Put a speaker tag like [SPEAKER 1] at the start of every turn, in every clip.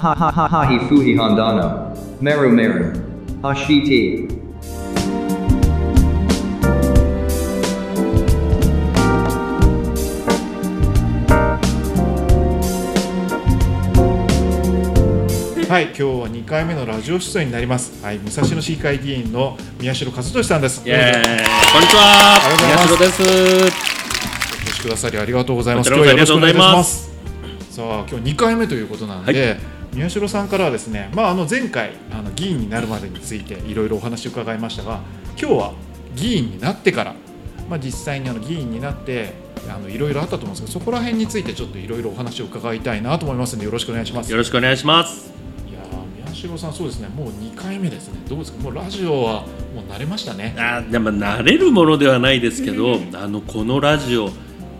[SPEAKER 1] Ha ha ha ha hi fuhi handano. Meru meru. Ashiti.
[SPEAKER 2] はい、今日は2回目のラジオ出演になります。はい、武蔵野市議会議員の宮代和俊さんです。
[SPEAKER 3] こんにちは
[SPEAKER 2] ありがとうございます
[SPEAKER 3] 宮代です
[SPEAKER 2] お越しくださりありがとうございます。今日はよろしくお願いしま。
[SPEAKER 3] ありがとうございます
[SPEAKER 2] さあ、今日2回目ということなんで、宮代さんからはですね、まああの前回あの議員になるまでについていろいろお話を伺いましたが、今日は議員になってから、まあ実際にあの議員になってあのいろいろあったと思うんですけど、そこら辺についてちょっといろいろお話を伺いたいなと思いますのでよろしくお願いします。
[SPEAKER 3] よろしくお願いします。
[SPEAKER 2] いやー宮代さん、そうですね、もう2回目ですね、どうですか、もうラジオはもう慣れましたね。
[SPEAKER 3] あーでも慣れるものではないですけど、あのこのラジオ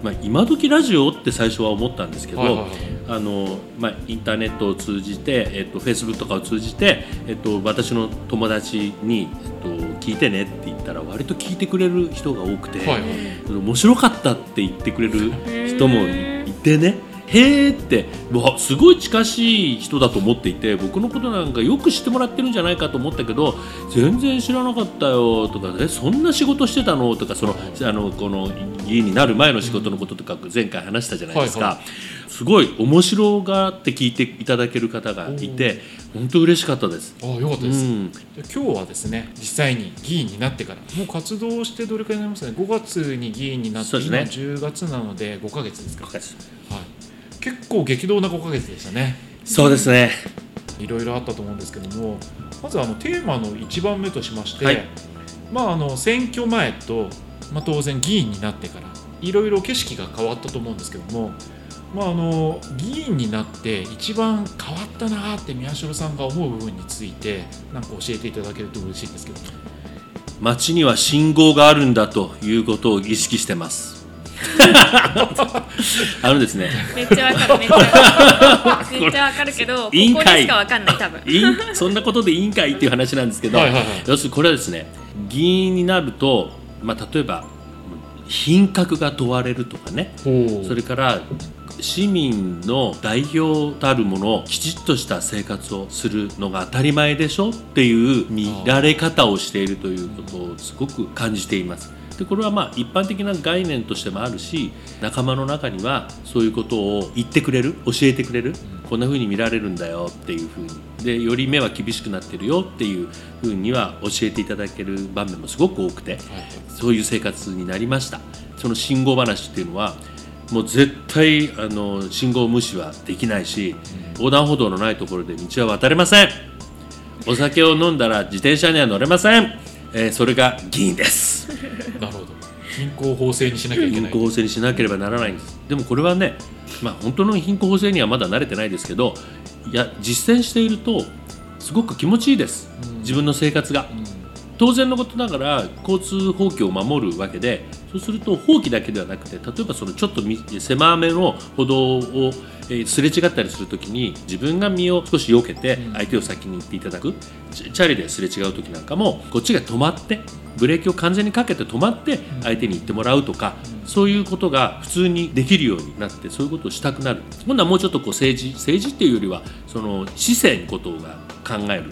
[SPEAKER 3] まあ、今時ラジオって最初は思ったんですけど、
[SPEAKER 2] はいはいはい
[SPEAKER 3] あのまあ、インターネットを通じて、えっと、フェイスブックとかを通じて、えっと、私の友達に、えっと、聞いてねって言ったら割と聞いてくれる人が多くて、
[SPEAKER 2] はいはい。
[SPEAKER 3] 面白かったって言ってくれる人もいてねへーってわすごい近しい人だと思っていて僕のことなんかよく知ってもらってるんじゃないかと思ったけど全然知らなかったよとかえそんな仕事してたの？とかそのあのこの議員になる前の仕事のこととか前回話したじゃないですか、
[SPEAKER 2] はいは
[SPEAKER 3] すごい面白がって聞いていただける方がいて本当嬉しかったです。
[SPEAKER 2] あよかったです、
[SPEAKER 3] うん、
[SPEAKER 2] で今日はですね実際に議員になってからもう活動してどれくらいになりますかね？5月に議員になって、
[SPEAKER 3] ね。
[SPEAKER 2] 今10月なので5か月ですか、はい、結構激動な5か月でしたね。
[SPEAKER 3] そうですね。
[SPEAKER 2] いろいろあったと思うんですけどもまずあのテーマの1番目としまして、
[SPEAKER 3] はい。
[SPEAKER 2] まあ、あの選挙前と、まあ、当然議員になってからいろいろ景色が変わったと思うんですけども、まあ、あの議員になって一番変わったなーって宮代さんが思う部分についてなんか教えていただけると嬉しいんですけど。
[SPEAKER 3] 街には信号があるんだということを意識してます。あのですね、
[SPEAKER 4] めっちゃわかるめっちゃわかる。めっちゃわかるけど ここに
[SPEAKER 3] 委員会
[SPEAKER 4] しかわかんない多分。
[SPEAKER 3] 委員そんなことでいいんかいっていう話なんですけど、
[SPEAKER 2] はいはいはい。
[SPEAKER 3] 要するにこれはですね、議員になると、まあ、例えば品格が問われるとかね、それから市民の代表たるものをきちっとした生活をするのが当たり前でしょっていう見られ方をしているということをすごく感じています。でこれはまあ一般的な概念としてもあるし仲間の中にはそういうことを言ってくれる教えてくれるこんな風に見られるんだよっていう風にでより目は厳しくなってるよっていう風には教えていただける場面もすごく多くてそういう生活になりました。その信号話っていうのはもう絶対あの信号無視はできないし横断歩道のないところで道は渡れません。お酒を飲んだら自転車には乗れません、えーそれが議員です。
[SPEAKER 2] なるほど貧困法制にしなきゃいけない。
[SPEAKER 3] 貧困法制にしなければならないんです。でもこれはね、まあ、本当の貧困法制にはまだ慣れてないですけどいや実践しているとすごく気持ちいいです。自分の生活が。当然のことながら交通法規を守るわけでそうすると法規だけではなくて例えばそのちょっとみ狭めの歩道を、えーすれ違ったりするときに自分が身を少し避けて相手を先に行っていただく、チチャリですれ違うときなんかもこっちが止まってブレーキを完全にかけて止まって相手に行ってもらうとか、そういうことが普通にできるようになってそういうことをしたくなる。今度はもうちょっとこう政治政治っていうよりはその市政のことが考える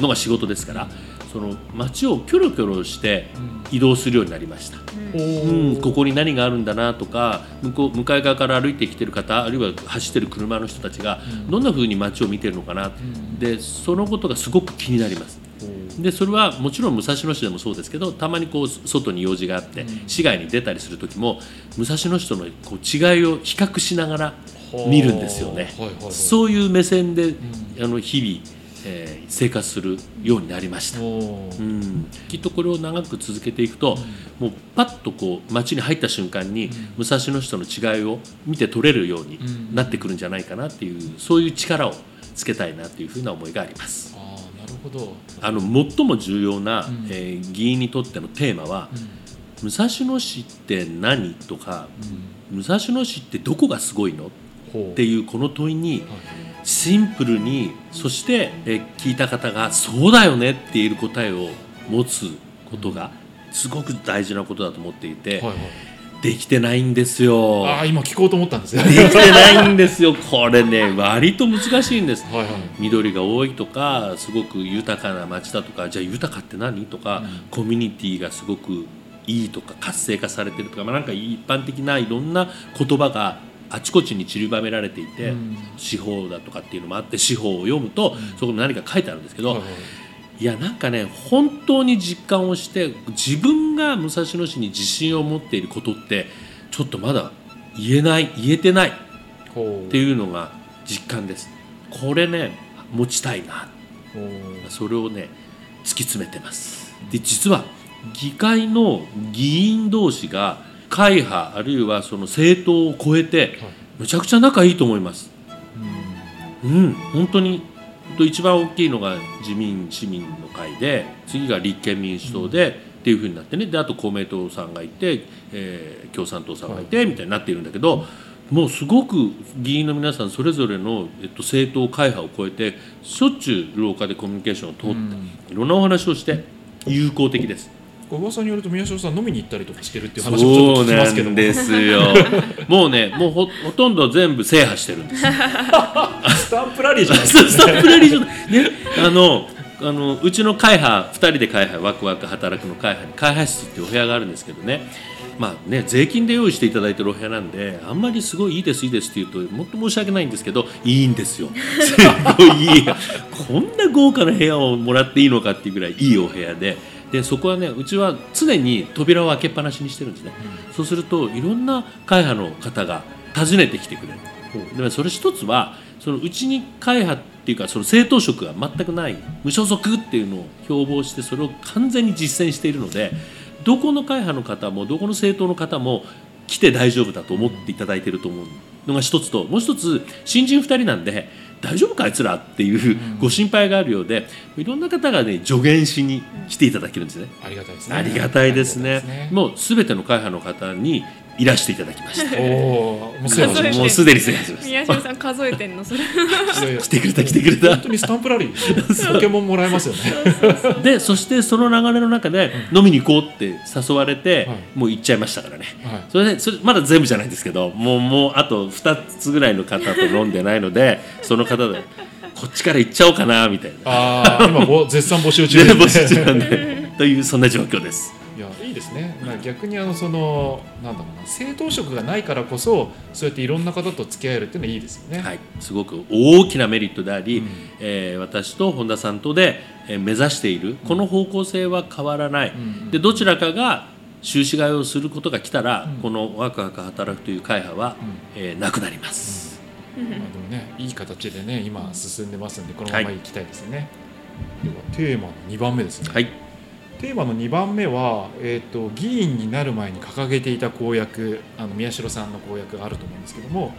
[SPEAKER 3] のが仕事ですから、その街をキョロキョロして移動するようになりました、うん。ここに何があるんだなとか向こう向かい側から歩いてきてる方あるいは走ってる車の人たちがどんな風に街を見てるのかな、でそのことがすごく気になります。でそれはもちろん武蔵野市でもそうですけどたまにこう外に用事があって、市外に出たりする時も武蔵野市とのこう違いを比較しながら見るんですよね。そういう目線で、あの日々、えー生活するようになりました。うん、きっとこれを長く続けていくと、もうパッとこう街に入った瞬間に、武蔵野市との違いを見て取れるようになってくるんじゃないかなっていうそういう力をつけたいなというふうな思いがあります。
[SPEAKER 2] あーなるほど。
[SPEAKER 3] あの最も重要な、えー議員にとってのテーマは、武蔵野市って何とか、武蔵野市ってどこがすごいの？っていうこの問いにシンプルにそしてえー聞いた方が「そうだよね」って言える答えを持つことがすごく大事なことだと思っていて、
[SPEAKER 2] はいはい。
[SPEAKER 3] できてないんですよ。
[SPEAKER 2] ああ今聞こうと思ったんですよ
[SPEAKER 3] できてないんですよ。これね割と難しいんです。
[SPEAKER 2] はいはい。
[SPEAKER 3] 緑が多いとかすごく豊かな街だとかじゃあ豊かって何とか、コミュニティがすごくいいとか活性化されてるとか、まあ、なんか一般的ないろんな言葉があちこちに散りばめられていて、
[SPEAKER 2] うん。
[SPEAKER 3] 司法だとかっていうのもあって司法を読むと、そこに何か書いてあるんですけど、
[SPEAKER 2] はい
[SPEAKER 3] やなんかね本当に実感をして自分が武蔵野市に自信を持っていることってちょっとまだ言えない言えてないっていうのが実感です。これね持ちたいな。それをね突き詰めてます。で実は議会の議員同士が会派あるいはその政党を超えてむちゃくちゃ仲いいと思います。うん。本当にと一番大きいのが自民市民の会で次が立憲民主党で、っていうふうになってね。であと公明党さんがいて、えー共産党さんがいて、みたいになっているんだけどもうすごく議員の皆さんそれぞれの、えっと、政党会派を超えてしょっちゅう廊下でコミュニケーションを取って、いろんなお話をして有効的です。
[SPEAKER 2] 噂によると宮代さん飲みに行ったりとかしてるっていう話もちょっと聞きますけども。
[SPEAKER 3] なんですよ。もうねもうほほとんど全部制覇してるんです。
[SPEAKER 2] スタンプラリーじゃないですか。
[SPEAKER 3] スタンプラリー場ねあのあのうちの会派2人で会派ワクワク働くの会派に会派室っていうお部屋があるんですけどね。まあね税金で用意していただいてるお部屋なんであんまりすごいいいですいいですって言うともっと申し訳ないんですけどいいんですよ。すごいいい。こんな豪華な部屋をもらっていいのかっていうぐらいいいお部屋ででそこはねうちは常に扉を開けっぱなしにしてるんですね、そうするといろんな会派の方が訪ねてきてくれる。でもそれ一つはそのうちに会派っていうかその政党色が全くない無所属っていうのを標榜してそれを完全に実践しているのでどこの会派の方もどこの政党の方も来て大丈夫だと思っていただいていると思うのが一つともう一つ新人2人なんで大丈夫かあいつらっていうご心配があるようでいろんな方がね助言しに来ていただけるんですね。
[SPEAKER 2] ありがたいですね。
[SPEAKER 3] ありがたいですね。
[SPEAKER 2] ありがたいですね。
[SPEAKER 3] もうすべての会派の方にいらしていただきました。
[SPEAKER 2] おお もうすでに
[SPEAKER 4] 宮代さん数えてんのそれ。
[SPEAKER 3] 来てくれた来てくれた。
[SPEAKER 2] 本当にスタンプラリー。ポケモンもらえますよね。
[SPEAKER 3] でそしてその流れの中で飲みに行こうって誘われて、
[SPEAKER 2] はい。
[SPEAKER 3] もう行っちゃいましたからね。
[SPEAKER 2] はい。
[SPEAKER 3] それでそれまだ全部じゃないんですけどもうもうあと2つぐらいの方と飲んでないので その方でこっちから行っちゃおうかなみたいな。
[SPEAKER 2] ああ今ぼ絶賛募集中。
[SPEAKER 3] 募集中なんで。というそんな状況です
[SPEAKER 2] ですね、まあ、逆にあのそのなんだろうな政党色がないからこそそうやっていろんな方と付き合えるっていうのはいいですよね。
[SPEAKER 3] はい、すごく大きなメリットであり、
[SPEAKER 2] うん。
[SPEAKER 3] えー私と本田さんとで、えー目指しているこの方向性は変わらない、
[SPEAKER 2] うん
[SPEAKER 3] でどちらかが収支買いをすることが来たら、
[SPEAKER 2] うん。
[SPEAKER 3] このワクワク働くという会派は、
[SPEAKER 2] うん。
[SPEAKER 3] えーなくなります、
[SPEAKER 2] まあ、でもねいい形でね今進んでますんでこのままい。きたいですね。ではテーマの2番目ですね。
[SPEAKER 3] はい
[SPEAKER 2] テーマの2番目は、えー、と議員になる前に掲げていた公約あの宮代さんの公約があると思うんですけども、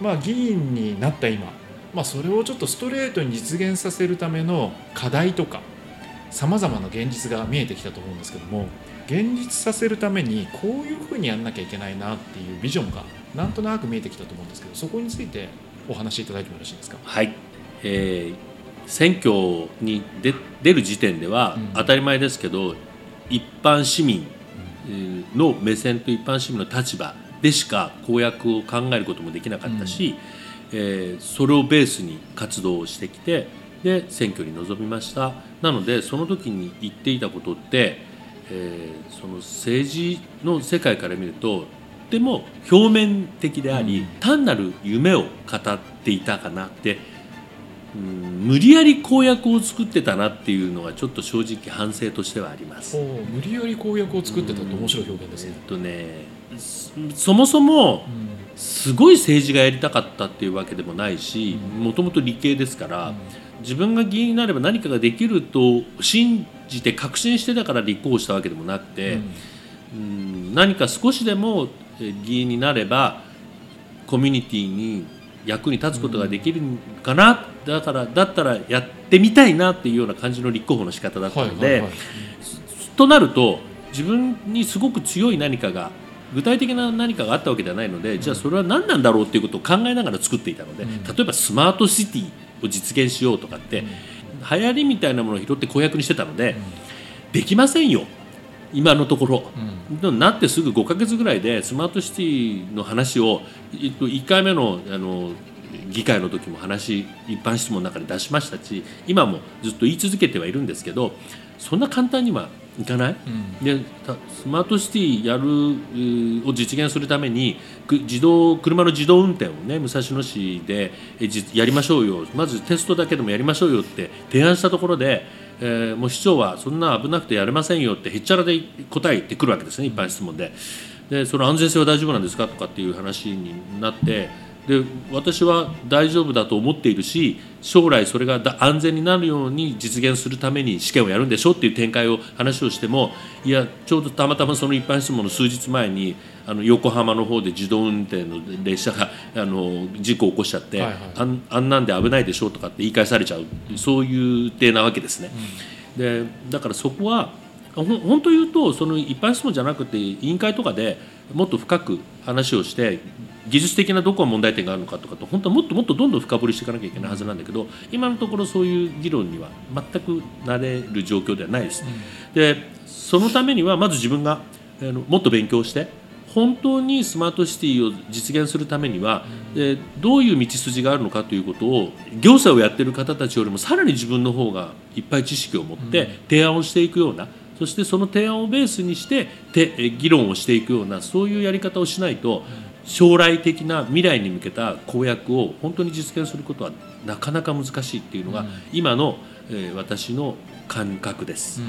[SPEAKER 2] まあ、議員になった今、まあ、それをちょっとストレートに実現させるための課題とかさまざまな現実が見えてきたと思うんですけども現実させるためにこういうふうにやんなきゃいけないなっていうビジョンがなんとなく見えてきたと思うんですけどそこについてお話しいただいてもよろしいですか？
[SPEAKER 3] はい、えー選挙に出出る時点では、
[SPEAKER 2] うん。
[SPEAKER 3] 当たり前ですけど一般市民えーの目線と一般市民の立場でしか公約を考えることもできなかったし、えーそれをベースに活動をしてきてで選挙に臨みました。なのでその時に言っていたことって、えーその政治の世界から見るととても表面的であり、
[SPEAKER 2] うん。
[SPEAKER 3] 単なる夢を語っていたかなって、うん無理やり公約を作ってたなっていうのがちょっと正直反省としてはあります。
[SPEAKER 2] 無理やり公約を作ってたって面白い表現ですね。
[SPEAKER 3] えっとねそそもそも
[SPEAKER 2] うん
[SPEAKER 3] すごい政治がやりたかったっていうわけでもないし
[SPEAKER 2] うん
[SPEAKER 3] もともと理系ですから、自分が議員になれば何かができると信じて確信してたから立候補したわけでもなくて、うん何か少しでもえー議員になればコミュニティに役に立つことができるかな、だからだったらやってみたいなっていうような感じの立候補の仕方だったので。
[SPEAKER 2] はいはいはい。
[SPEAKER 3] となると自分にすごく強い何かが具体的な何かがあったわけではないので、じゃあそれは何なんだろうっていうことを考えながら作っていたので、
[SPEAKER 2] うん。
[SPEAKER 3] 例えばスマートシティを実現しようとかって、流行りみたいなものを拾って公約にしてたので、できませんよ今のところ。
[SPEAKER 2] うん。
[SPEAKER 3] なってすぐ5か月ぐらいでスマートシティの話を、えっと、1回目のあの議会の時も話一般質問の中で出しましたし今もずっと言い続けてはいるんですけどそんな簡単にはいかない、
[SPEAKER 2] うん。
[SPEAKER 3] でたスマートシティやるを実現するためにく自動車の自動運転をね武蔵野市でやりましょうよ。まずテストだけでもやりましょうよって提案したところで、えーもう市長はそんな危なくてやれませんよってへっちゃらで答えてくるわけですね一般質問で。でその安全性は大丈夫なんですかとかっていう話になってで私は大丈夫だと思っているし将来それがだ安全になるように実現するために試験をやるんでしょっていう展開を話をしてもいやちょうどたまたまその一般質問の数日前にあの横浜の方で自動運転の列車があの事故を起こしちゃって、
[SPEAKER 2] はいはい。
[SPEAKER 3] あんなんで危ないでしょとかって言い返されちゃう。そういう点なわけですね。でだからそこは本当言うとその一般質問じゃなくて委員会とかでもっと深く話をして技術的などこが問題点があるのかとかと本当はもっともっとどんどん深掘りしていかなきゃいけないはずなんだけど今のところそういう議論には全くなれる状況ではないです。でそのためにはまず自分がもっと勉強して本当にスマートシティを実現するためには、えーどういう道筋があるのかということを行政をやっている方たちよりもさらに自分の方がいっぱい知識を持って提案をしていくような、そしてその提案をベースにしててえー議論をしていくようなそういうやり方をしないと将来的な未来に向けた公約を本当に実現することはなかなか難しいっていうのが、今の、えー私の感覚です。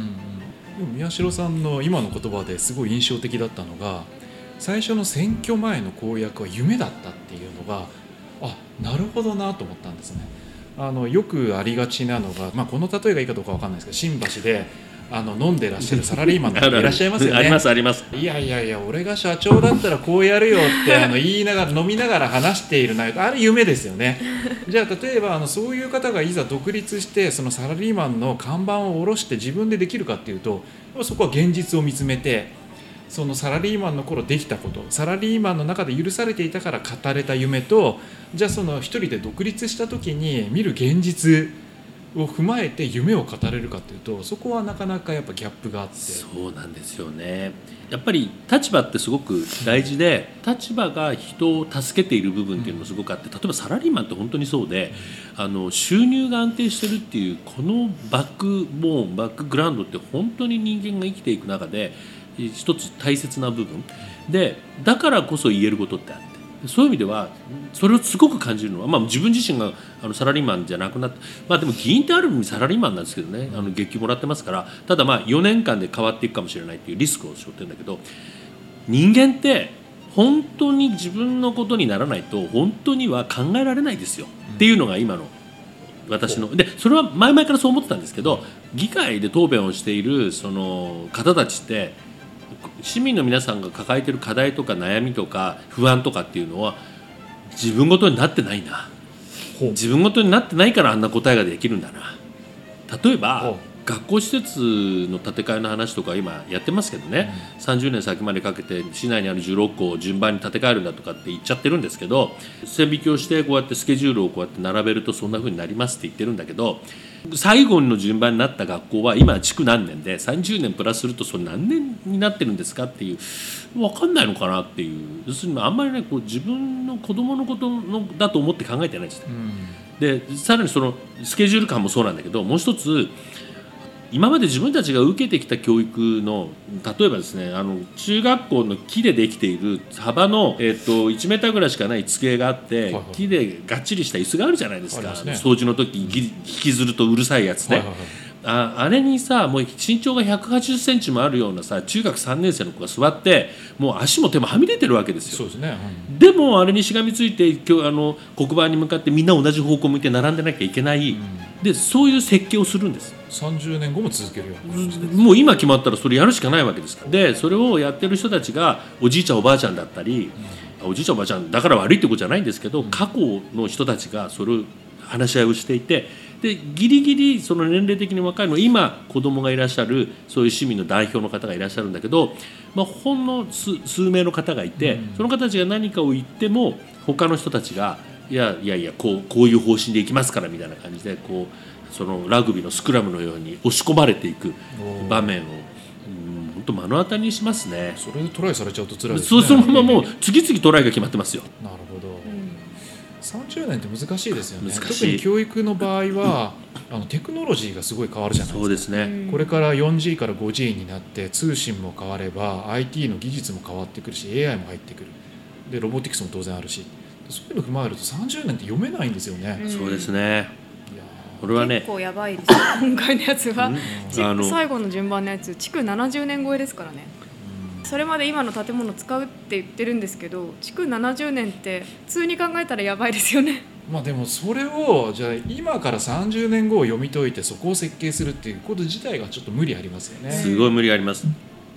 [SPEAKER 2] でも宮代さんの今の言葉ですごい印象的だったのが最初の選挙前の公約は夢だったっていうのがあなるほどなと思ったんですね。あのよくありがちなのが、まあ、この例えがいいかどうかわかんないですけど新橋であの飲んでらっしゃるサラリーマンの方 いらっしゃいますよね。
[SPEAKER 3] ありますあります。
[SPEAKER 2] いやいやいや俺が社長だったらこうやるよってあの言いながら飲みながら話している内容あれ夢ですよね じゃあ例えばあのそういう方がいざ独立してそのサラリーマンの看板を下ろして自分でできるかっていうとそこは現実を見つめてそのサラリーマンの頃できたことサラリーマンの中で許されていたから語れた夢とじゃあその一人で独立した時に見る現実を踏まえて夢を語れるかっていうとそこはなかなかやっぱギャップがあって。
[SPEAKER 3] そうなんですよね。やっぱり立場ってすごく大事で立場が人を助けている部分っていうのもすごくあって例えばサラリーマンって本当にそうであの収入が安定してるっていうこのバックボーンバックグラウンドって本当に人間が生きていく中で一つ大切な部分。でだからこそ言えることってあってそういう意味ではそれをすごく感じるのは、まあ、自分自身があのサラリーマンじゃなくなって、まあ、でも議員ってある意味サラリーマンなんですけどねあの月給もらってますからただまあ4年間で変わっていくかもしれないっていうリスクを背負ってるんだけど人間って本当に自分のことにならないと本当には考えられないですよ、っていうのが今の私の。でそれは前々からそう思ってたんですけど議会で答弁をしているその方たちって市民の皆さんが抱えている課題とか悩みとか不安とかっていうのは自分ごとになってないな。自分ごとになってないからあんな答えができるんだな。例えば学校施設の建て替えの話とか今やってますけどね、30年先までかけて市内にある16校を順番に建て替えるんだとかって言っちゃってるんですけど線引きをしてこうやってスケジュールをこうやって並べるとそんな風になりますって言ってるんだけど最後の順番になった学校は今築何年で30年プラスするとそれ何年になってるんですかっていう分かんないのかなっていう要するにあんまりねこう自分の子供のことのだと思って考えてないんですね。でさらにそのスケジュール感もそうなんだけどもう一つ今まで自分たちが受けてきた教育の例えばですねあの中学校の木でできている幅の、えっと1メーターぐらいしかない机があって、
[SPEAKER 2] はいはい。
[SPEAKER 3] 木でがっちりした椅子があるじゃないですか。
[SPEAKER 2] すね。
[SPEAKER 3] 掃除の時ぎ引きずるとうるさいやつね、
[SPEAKER 2] はいはいはい
[SPEAKER 3] ああれにさもう身長が1 8 0センチもあるようなさ中学3年生の子が座ってもう足も手もはみ出てるわけですよ。
[SPEAKER 2] そうですね、
[SPEAKER 3] でもあれにしがみついて今日あの黒板に向かってみんな同じ方向向いて並んでなきゃいけない、でそういう設計をするんです。
[SPEAKER 2] 30年後も続けるように
[SPEAKER 3] もう今決まったらそれやるしかないわけです。からでそれをやってる人たちがおじいちゃんおばあちゃんだったり、おじいちゃんおばあちゃんだから悪いってことじゃないんですけど、過去の人たちがそれを話し合いをしていてでギリギリその年齢的に若いのは今子供がいらっしゃるそういう市民の代表の方がいらっしゃるんだけど、まあ、ほんの数数名の方がいて、その方たちが何かを言っても他の人たちがいやいやいやこうこういう方針でいきますからみたいな感じでこうそのラグビーのスクラムのように押し込まれていく場面を、うん、本当目の当たりにしますね。
[SPEAKER 2] それでトライされちゃうと辛いですね。
[SPEAKER 3] そうそのままもう次々トライが決まってますよ。
[SPEAKER 2] なるほど、
[SPEAKER 4] うん
[SPEAKER 2] 30年って難しいですよね。特に教育の場合は、あのテクノロジーがすごい変わるじゃないですか。
[SPEAKER 3] そうですね、
[SPEAKER 4] うん
[SPEAKER 2] これから 4G から 5G になって通信も変われば IT の技術も変わってくるし AI も入ってくる。でロボティクスも当然あるし。そういうの踏まえると30年って読めないんですよね、
[SPEAKER 4] うん。
[SPEAKER 3] そうですね。
[SPEAKER 2] いや
[SPEAKER 3] これはね
[SPEAKER 4] 結構やばいですよ。今回のやつは。最後の順番のやつ築70年超えですからねそれまで今の建物使うって言ってるんですけど築70年って普通に考えたらやばいですよね。
[SPEAKER 2] まあでもそれをじゃあ今から30年後を読み解いてそこを設計するっていうこと自体がちょっと無理ありますよね。
[SPEAKER 3] すごい無理あります。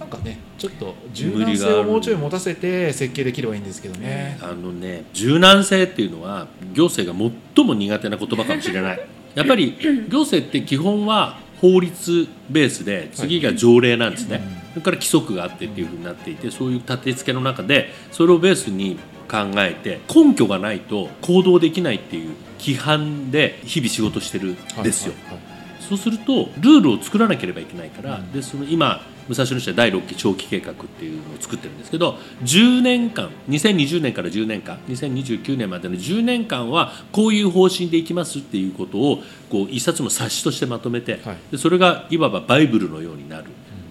[SPEAKER 2] なんかねちょっと柔軟性をもうちょい持たせて設計できればいいんですけどね、
[SPEAKER 3] あのね柔軟性っていうのは行政が最も苦手な言葉かもしれない。やっぱり行政って基本は法律ベースで次が条例なんですね、それから規則があってっていうふうになっていてそういう立て付けの中でそれをベースに考えて根拠がないと行動できないっていう規範で日々仕事してるんですよ、
[SPEAKER 2] はいはいはい
[SPEAKER 3] そうするとルールを作らなければいけないから、
[SPEAKER 2] うん。
[SPEAKER 3] でその今武蔵野市は第6期長期計画っていうのを作ってるんですけど10年間2020年から10年間2029年までの10年間はこういう方針でいきますっていうことをこう一冊の冊子としてまとめて、
[SPEAKER 2] はい。
[SPEAKER 3] でそれがいわばバイブルのようにな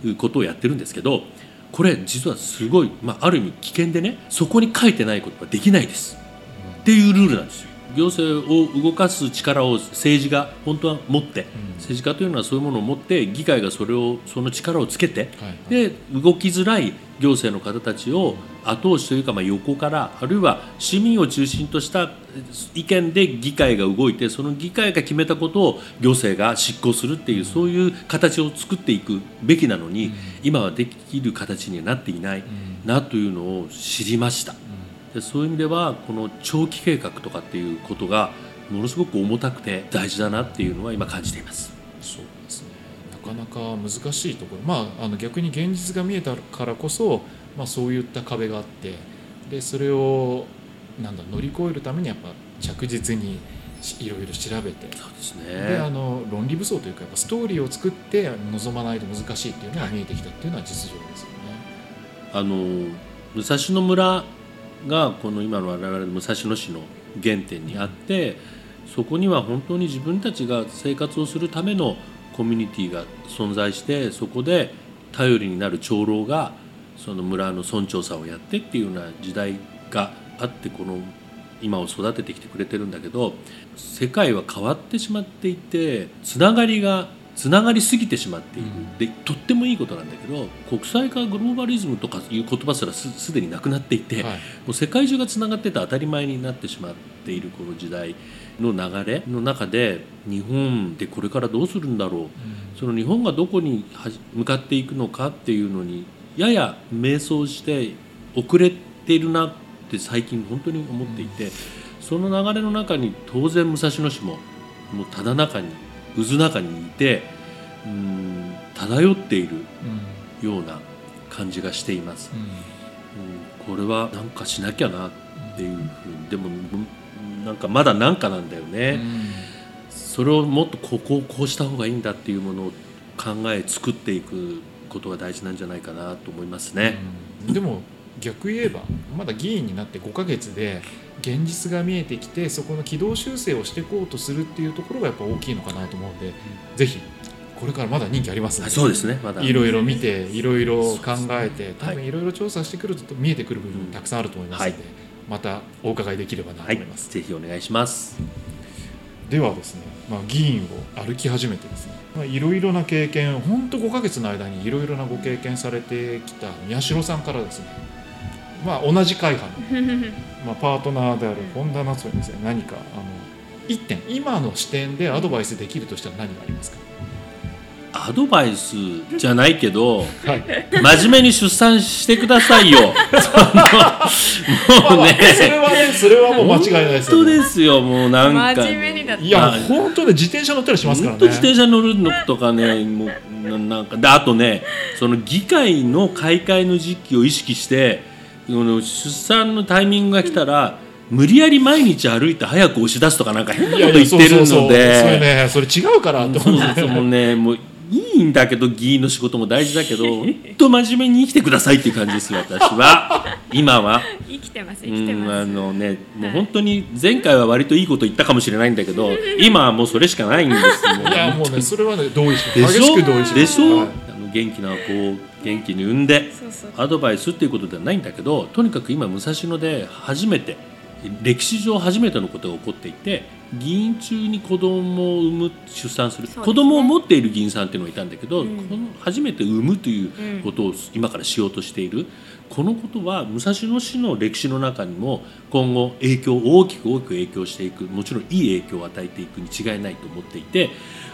[SPEAKER 3] ることをやってるんですけどこれ実はすごい、まあ、ある意味危険でねそこに書いてないことはできないです。っていうルールなんですよ行政を動かす力を政治が本当は持って、政治家というのはそういうものを持って議会がそれをその力をつけて、で動きづらい行政の方たちを後押しというか、まあ、横からあるいは市民を中心とした意見で議会が動いてその議会が決めたことを行政が執行するっていうそういう形を作っていくべきなのに、今はできる形にはなっていないなというのを知りました。でそういう意味ではこの長期計画とかっていうことがものすごく重たくて大事だなっていうのは今感じています。
[SPEAKER 2] そうですねなかなか難しいところまああの逆に現実が見えたからこそ、まあ、そういった壁があってでそれをなんだ乗り越えるためにやっぱ着実にしいろいろ調べて
[SPEAKER 3] そうです
[SPEAKER 2] であ
[SPEAKER 3] ね。
[SPEAKER 2] の論理武装というかやっぱストーリーを作って望まないと難しいっていうのが見えてきたっていうのは実情ですよね。
[SPEAKER 3] あの武蔵野村がこの今の我々の武蔵野市の原点にあってそこには本当に自分たちが生活をするためのコミュニティが存在してそこで頼りになる長老がその村の村長さんをやってっていうような時代があってこの今を育ててきてくれてるんだけど世界は変わってしまっていてつながりがつながりすぎてしまっている、でとってもいいことなんだけど国際化グローバリズムとかいう言葉すらすすでになくなっていて、
[SPEAKER 2] はい。
[SPEAKER 3] もう世界中がつながってて当たり前になってしまっているこの時代の流れの中で日本でこれからどうするんだろう、その日本がどこに向かっていくのかっていうのにやや迷走して遅れているなって最近本当に思っていて、その流れの中に当然武蔵野市ももうただ中に渦中にいてうん漂っている
[SPEAKER 2] うん。
[SPEAKER 3] ような感じがしています。
[SPEAKER 2] うん。
[SPEAKER 3] うんこれはなんかしなきゃなっていうふうに。でもうんなんかまだなんかなんだよね、それをもっとここをこうした方がいいんだっていうものを考え作っていくことが大事なんじゃないかなと思いますね。
[SPEAKER 2] うん。でも逆言えばまだ議員になって5ヶ月で現実が見えてきてそこの軌道修正をしていこうとするっていうところがやっぱ大きいのかなと思うので、ぜひこれからまだ任期ありますので
[SPEAKER 3] あそうですね。まだ。
[SPEAKER 2] いろいろ見ていろいろ考えて多
[SPEAKER 3] はい。
[SPEAKER 2] 分いろいろ調査してくると見えてくる部分たくさんあると思いますので、
[SPEAKER 3] はい。
[SPEAKER 2] またお伺いできればなと
[SPEAKER 3] はい
[SPEAKER 2] 思います、
[SPEAKER 3] ぜひお願いします。
[SPEAKER 2] ではですね、まあ、議員を歩き始めてですねまあいろいろな経験本当5ヶ月の間にいろいろなご経験されてきた宮代さんからですねまあ同じ会派の まあ、パートナーである本田夏穂にですね何かあの一点今の視点でアドバイスできるとしたら何がありますか、
[SPEAKER 3] アドバイスじゃないけど
[SPEAKER 2] はい、
[SPEAKER 3] 真面目に出産してくださいよ。もうね。
[SPEAKER 2] それはねそれはもう間違いないですよ、
[SPEAKER 3] 本当
[SPEAKER 2] ね、
[SPEAKER 3] ですよもうなんか、
[SPEAKER 2] いや
[SPEAKER 3] はい
[SPEAKER 2] 本当ね自転車乗ったりしますからね。
[SPEAKER 3] 本当自転車乗るのとかねもうななんか。であとねその議会の開会の時期を意識してこの出産のタイミングが来たら無理やり毎日歩いて早く押し出すとかなんか変ないこと言ってるの
[SPEAKER 2] そうそうそうそれ
[SPEAKER 3] で。
[SPEAKER 2] ねそれ違うからって
[SPEAKER 3] そう
[SPEAKER 2] 思う
[SPEAKER 3] もう。ねもういいんだけど議員の仕事も大事だけど 本当真面目に生きてくださいっていう感じですよ私は。今は。
[SPEAKER 4] 生きてます
[SPEAKER 3] う
[SPEAKER 4] 生きて
[SPEAKER 3] んあ
[SPEAKER 4] ます
[SPEAKER 3] のねもう本当に前回は割といいこと言ったかもしれないんだけど 今はもうそれしかないんですもう。
[SPEAKER 2] いやもうねそれはね同意して
[SPEAKER 3] でしょ？
[SPEAKER 2] 激しく同意して
[SPEAKER 3] でしょ、
[SPEAKER 2] は
[SPEAKER 3] 元気な子を元気に産んでアドバイスっていうことではないんだけどとにかく今武蔵野で初めて歴史上初めてのことが起こっていて議員中に子供を産む出産する
[SPEAKER 4] ね。
[SPEAKER 3] 子供を持っている議員さんっていうのがいたんだけど、
[SPEAKER 4] うん。
[SPEAKER 3] この初めて産むということを今からしようとしている、このことは武蔵野市の歴史の中にも今後影響大きく大きく影響していくもちろんいい影響を与えていくに違いないと思っていて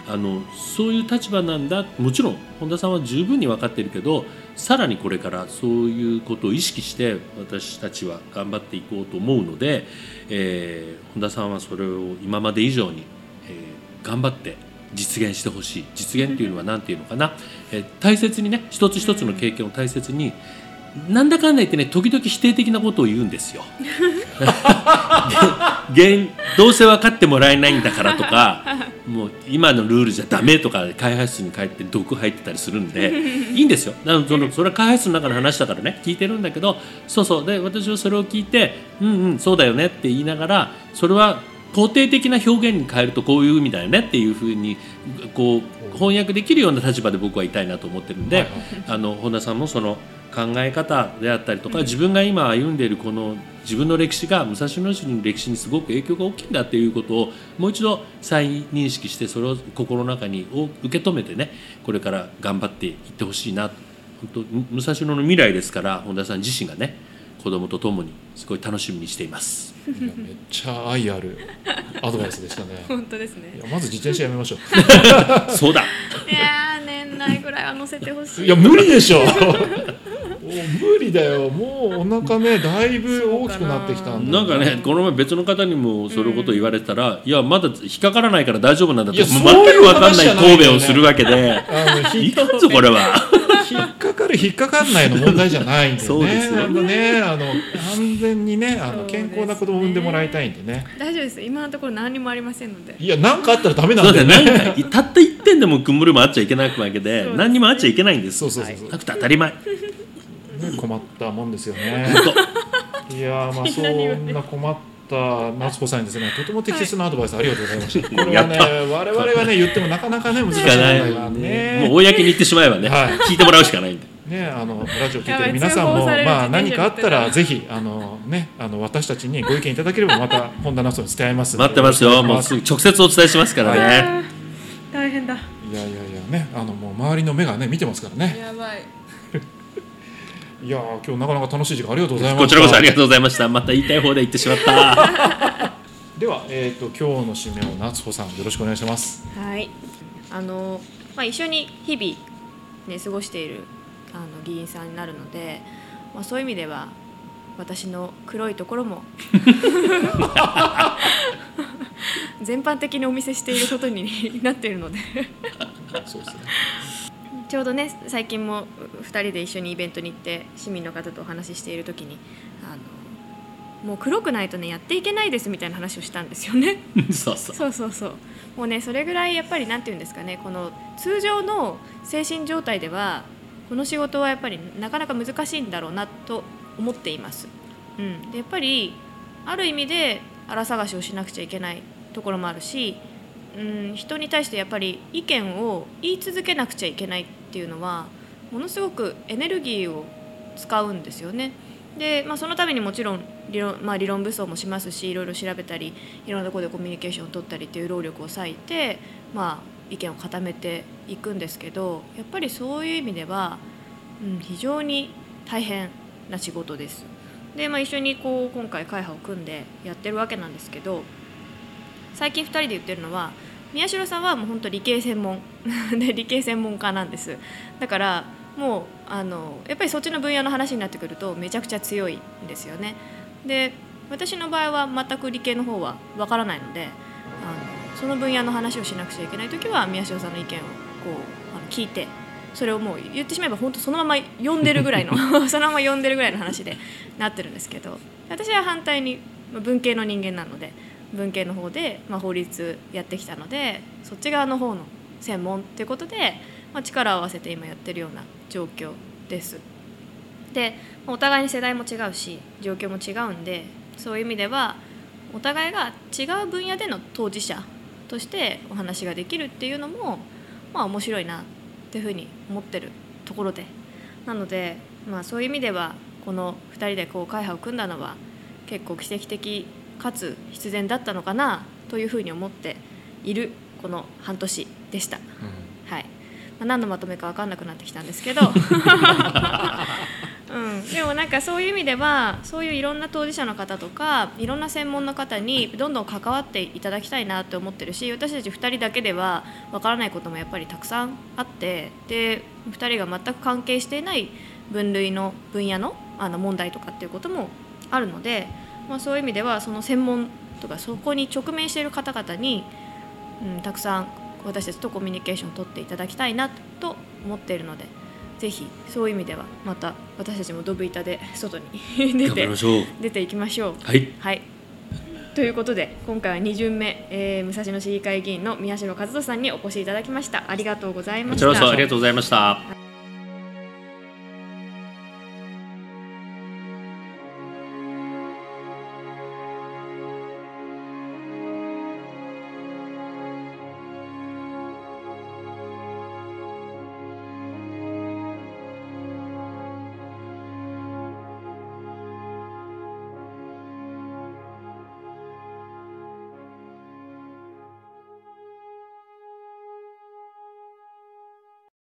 [SPEAKER 3] あのそういう立場なんだ。もちろん本田さんは十分に分かっているけどさらにこれからそういうことを意識して私たちは頑張っていこうと思うので、えー本田さんはそれを今まで以上に、えー頑張って実現してほしい。実現っていうのは何ていうのかな、えー大切にね一つ一つの経験を大切になんだかんだ言ってね時々否定的なことを言うんですよ。現どうせ分かってもらえないんだからとかもう今のルールじゃダメとか開発室に帰って毒入ってたりするんでいいんですよ。だからそのそれは開発室の中の話だからね。聞いてるんだけどそうそう。で私はそれを聞いてうんうんそうだよねって言いながらそれは肯定的な表現に変えるとこういう意味だよねっていうふうにこう翻訳できるような立場で僕はいたいなと思ってるんで、あの本田さんもその考え方であったりとか、自分が今歩んでいるこの自分の歴史が武蔵野市の歴史にすごく影響が大きいんだっていうことをもう一度再認識してそれを心の中にお受け止めてねこれから頑張っていってほしいな。本当む武蔵野の未来ですから本田さん自身がね子供と共にすごい楽しみにしています。
[SPEAKER 2] めっちゃ愛あるアドバイスでしたね。
[SPEAKER 4] 本当ですね。
[SPEAKER 2] いやまず自転車やめましょ
[SPEAKER 3] そうだ。
[SPEAKER 4] いやー年内ぐらいは乗せてほしい。
[SPEAKER 2] ういや無理でしょ。も う無理だよ。もうお腹ねだいぶ大きくなってきたんだ
[SPEAKER 3] なんかねこの前別の方にもそのこと言われたら、いやまだ引っかからないから大丈夫なんだって全く分かんない答弁をするわけで。い
[SPEAKER 2] 引っ
[SPEAKER 3] かんぞこれは。
[SPEAKER 2] 引っかかる引っかかんないの問題じゃないんだよ
[SPEAKER 3] そうですよ。
[SPEAKER 2] ねあのねあの安全にねあの健康な子供を産んでもらいたいんでね。
[SPEAKER 4] 大丈夫です。今のところ何にもありませんので。
[SPEAKER 2] いや何かあったらダメな
[SPEAKER 3] んだ
[SPEAKER 2] ね。
[SPEAKER 3] よなんかたった1点でも曇るもあっちゃいけないわけで何にもあっちゃいけないんです。
[SPEAKER 2] そうそうそうそう。
[SPEAKER 3] はい。なくて当たり前。
[SPEAKER 2] ね困ったもんですよねいやーまあそんな困った夏子さんにですねとても適切なアドバイスありがとうございました。これはね我々がね言ってもなかなかね難しい問題がね。
[SPEAKER 3] もう公に言ってしまえばね、
[SPEAKER 2] はい
[SPEAKER 3] 聞いてもらうしかないんで
[SPEAKER 2] ねあのラジオ聞いてる皆さんもまあ何かあったらぜひあのねあの私たちにご意見いただければまた本田夏子に伝えます。
[SPEAKER 3] 待ってますよもうすぐ直接お伝えしますからね、
[SPEAKER 4] 大変だ
[SPEAKER 2] いやいやいやねあのもう周りの目がね見てますからね。
[SPEAKER 4] やばい
[SPEAKER 2] いやー今日なかなか楽しい時間ありがとうございました。
[SPEAKER 3] こちらこそありがとうございましたまた言いたい方で言ってしまった
[SPEAKER 2] ではえっ、と今日の締めを夏子さんよろしくお願いします。
[SPEAKER 4] はいあの、まあ、一緒に日々、ね、過ごしているあの議員さんになるので、まあ、そういう意味では私の黒いところも 全般的にお見せしていることになっているので
[SPEAKER 2] そうですね。
[SPEAKER 4] ちょうどね最近も2人で一緒にイベントに行って市民の方とお話ししている時にあのもう黒くないとねやっていけないですみたいな話をしたんですよね。
[SPEAKER 3] そうそう
[SPEAKER 4] そうそうもうねそれぐらいやっぱりなんていうんですかねこの通常の精神状態ではこの仕事はやっぱりなかなか難しいんだろうなと思っています。うん、でやっぱりある意味で荒探しをしなくちゃいけないところもあるし、うん、人に対してやっぱり意見を言い続けなくちゃいけないっていうのはものすごくエネルギーを使うんですよね。で、まあ、そのためにもちろん理論,、まあ、理論武装もしますしいろいろ調べたりいろんなところでコミュニケーションを取ったりっていう労力を割いて、まあ、意見を固めていくんですけどやっぱりそういう意味では、うん、非常に大変な仕事です。で、まあ、一緒にこう今回会派を組んでやってるわけなんですけど最近2人で言ってるのは宮代さんはもう本当理系専門。で理系専門家なんです。だからもうあのやっぱりそっちの分野の話になってくるとめちゃくちゃ強いんですよね。で私の場合は全く理系の方はわからないのであのその分野の話をしなくちゃいけない時は宮代さんの意見をこうあの聞いてそれをもう言ってしまえば本当そのまま読んでるぐらいの そのまま読んでるぐらいの話でなってるんですけど私は反対にまあ文系の人間なので文系の方で、まあ、法律やってきたのでそっち側の方の専門っていうことで、まあ、力を合わせて今やってるような状況です。でお互いに世代も違うし状況も違うんでそういう意味ではお互いが違う分野での当事者としてお話ができるっていうのもまあ面白いなっていうふうに思ってるところでなので、まあ、そういう意味ではこの2人でこう会派を組んだのは結構奇跡的かつ必然だったのかなというふうに思っているこの半年でした。はい。まあ、何のまとめか分かんなくなってきたんですけど、うん、でもなんかそういう意味ではそういういろんな当事者の方とかいろんな専門の方にどんどん関わっていただきたいなって思ってるし私たち2人だけでは分からないこともやっぱりたくさんあってで2人が全く関係していない分類の分野のあの問題とかっていうこともあるので、まあ、そういう意味ではその専門とかそこに直面している方々に、うん、たくさん私たちとコミュニケーションを取っていただきたいなと思っているのでぜひそういう意味ではまた私たちもドブ板で外に出て出ていきましょう。
[SPEAKER 3] はい。
[SPEAKER 4] はい。ということで今回は2巡目、えー武蔵野市議会議員の宮代和人さんにお越しいただきました。ありがとうございました。
[SPEAKER 3] ありがとうございました。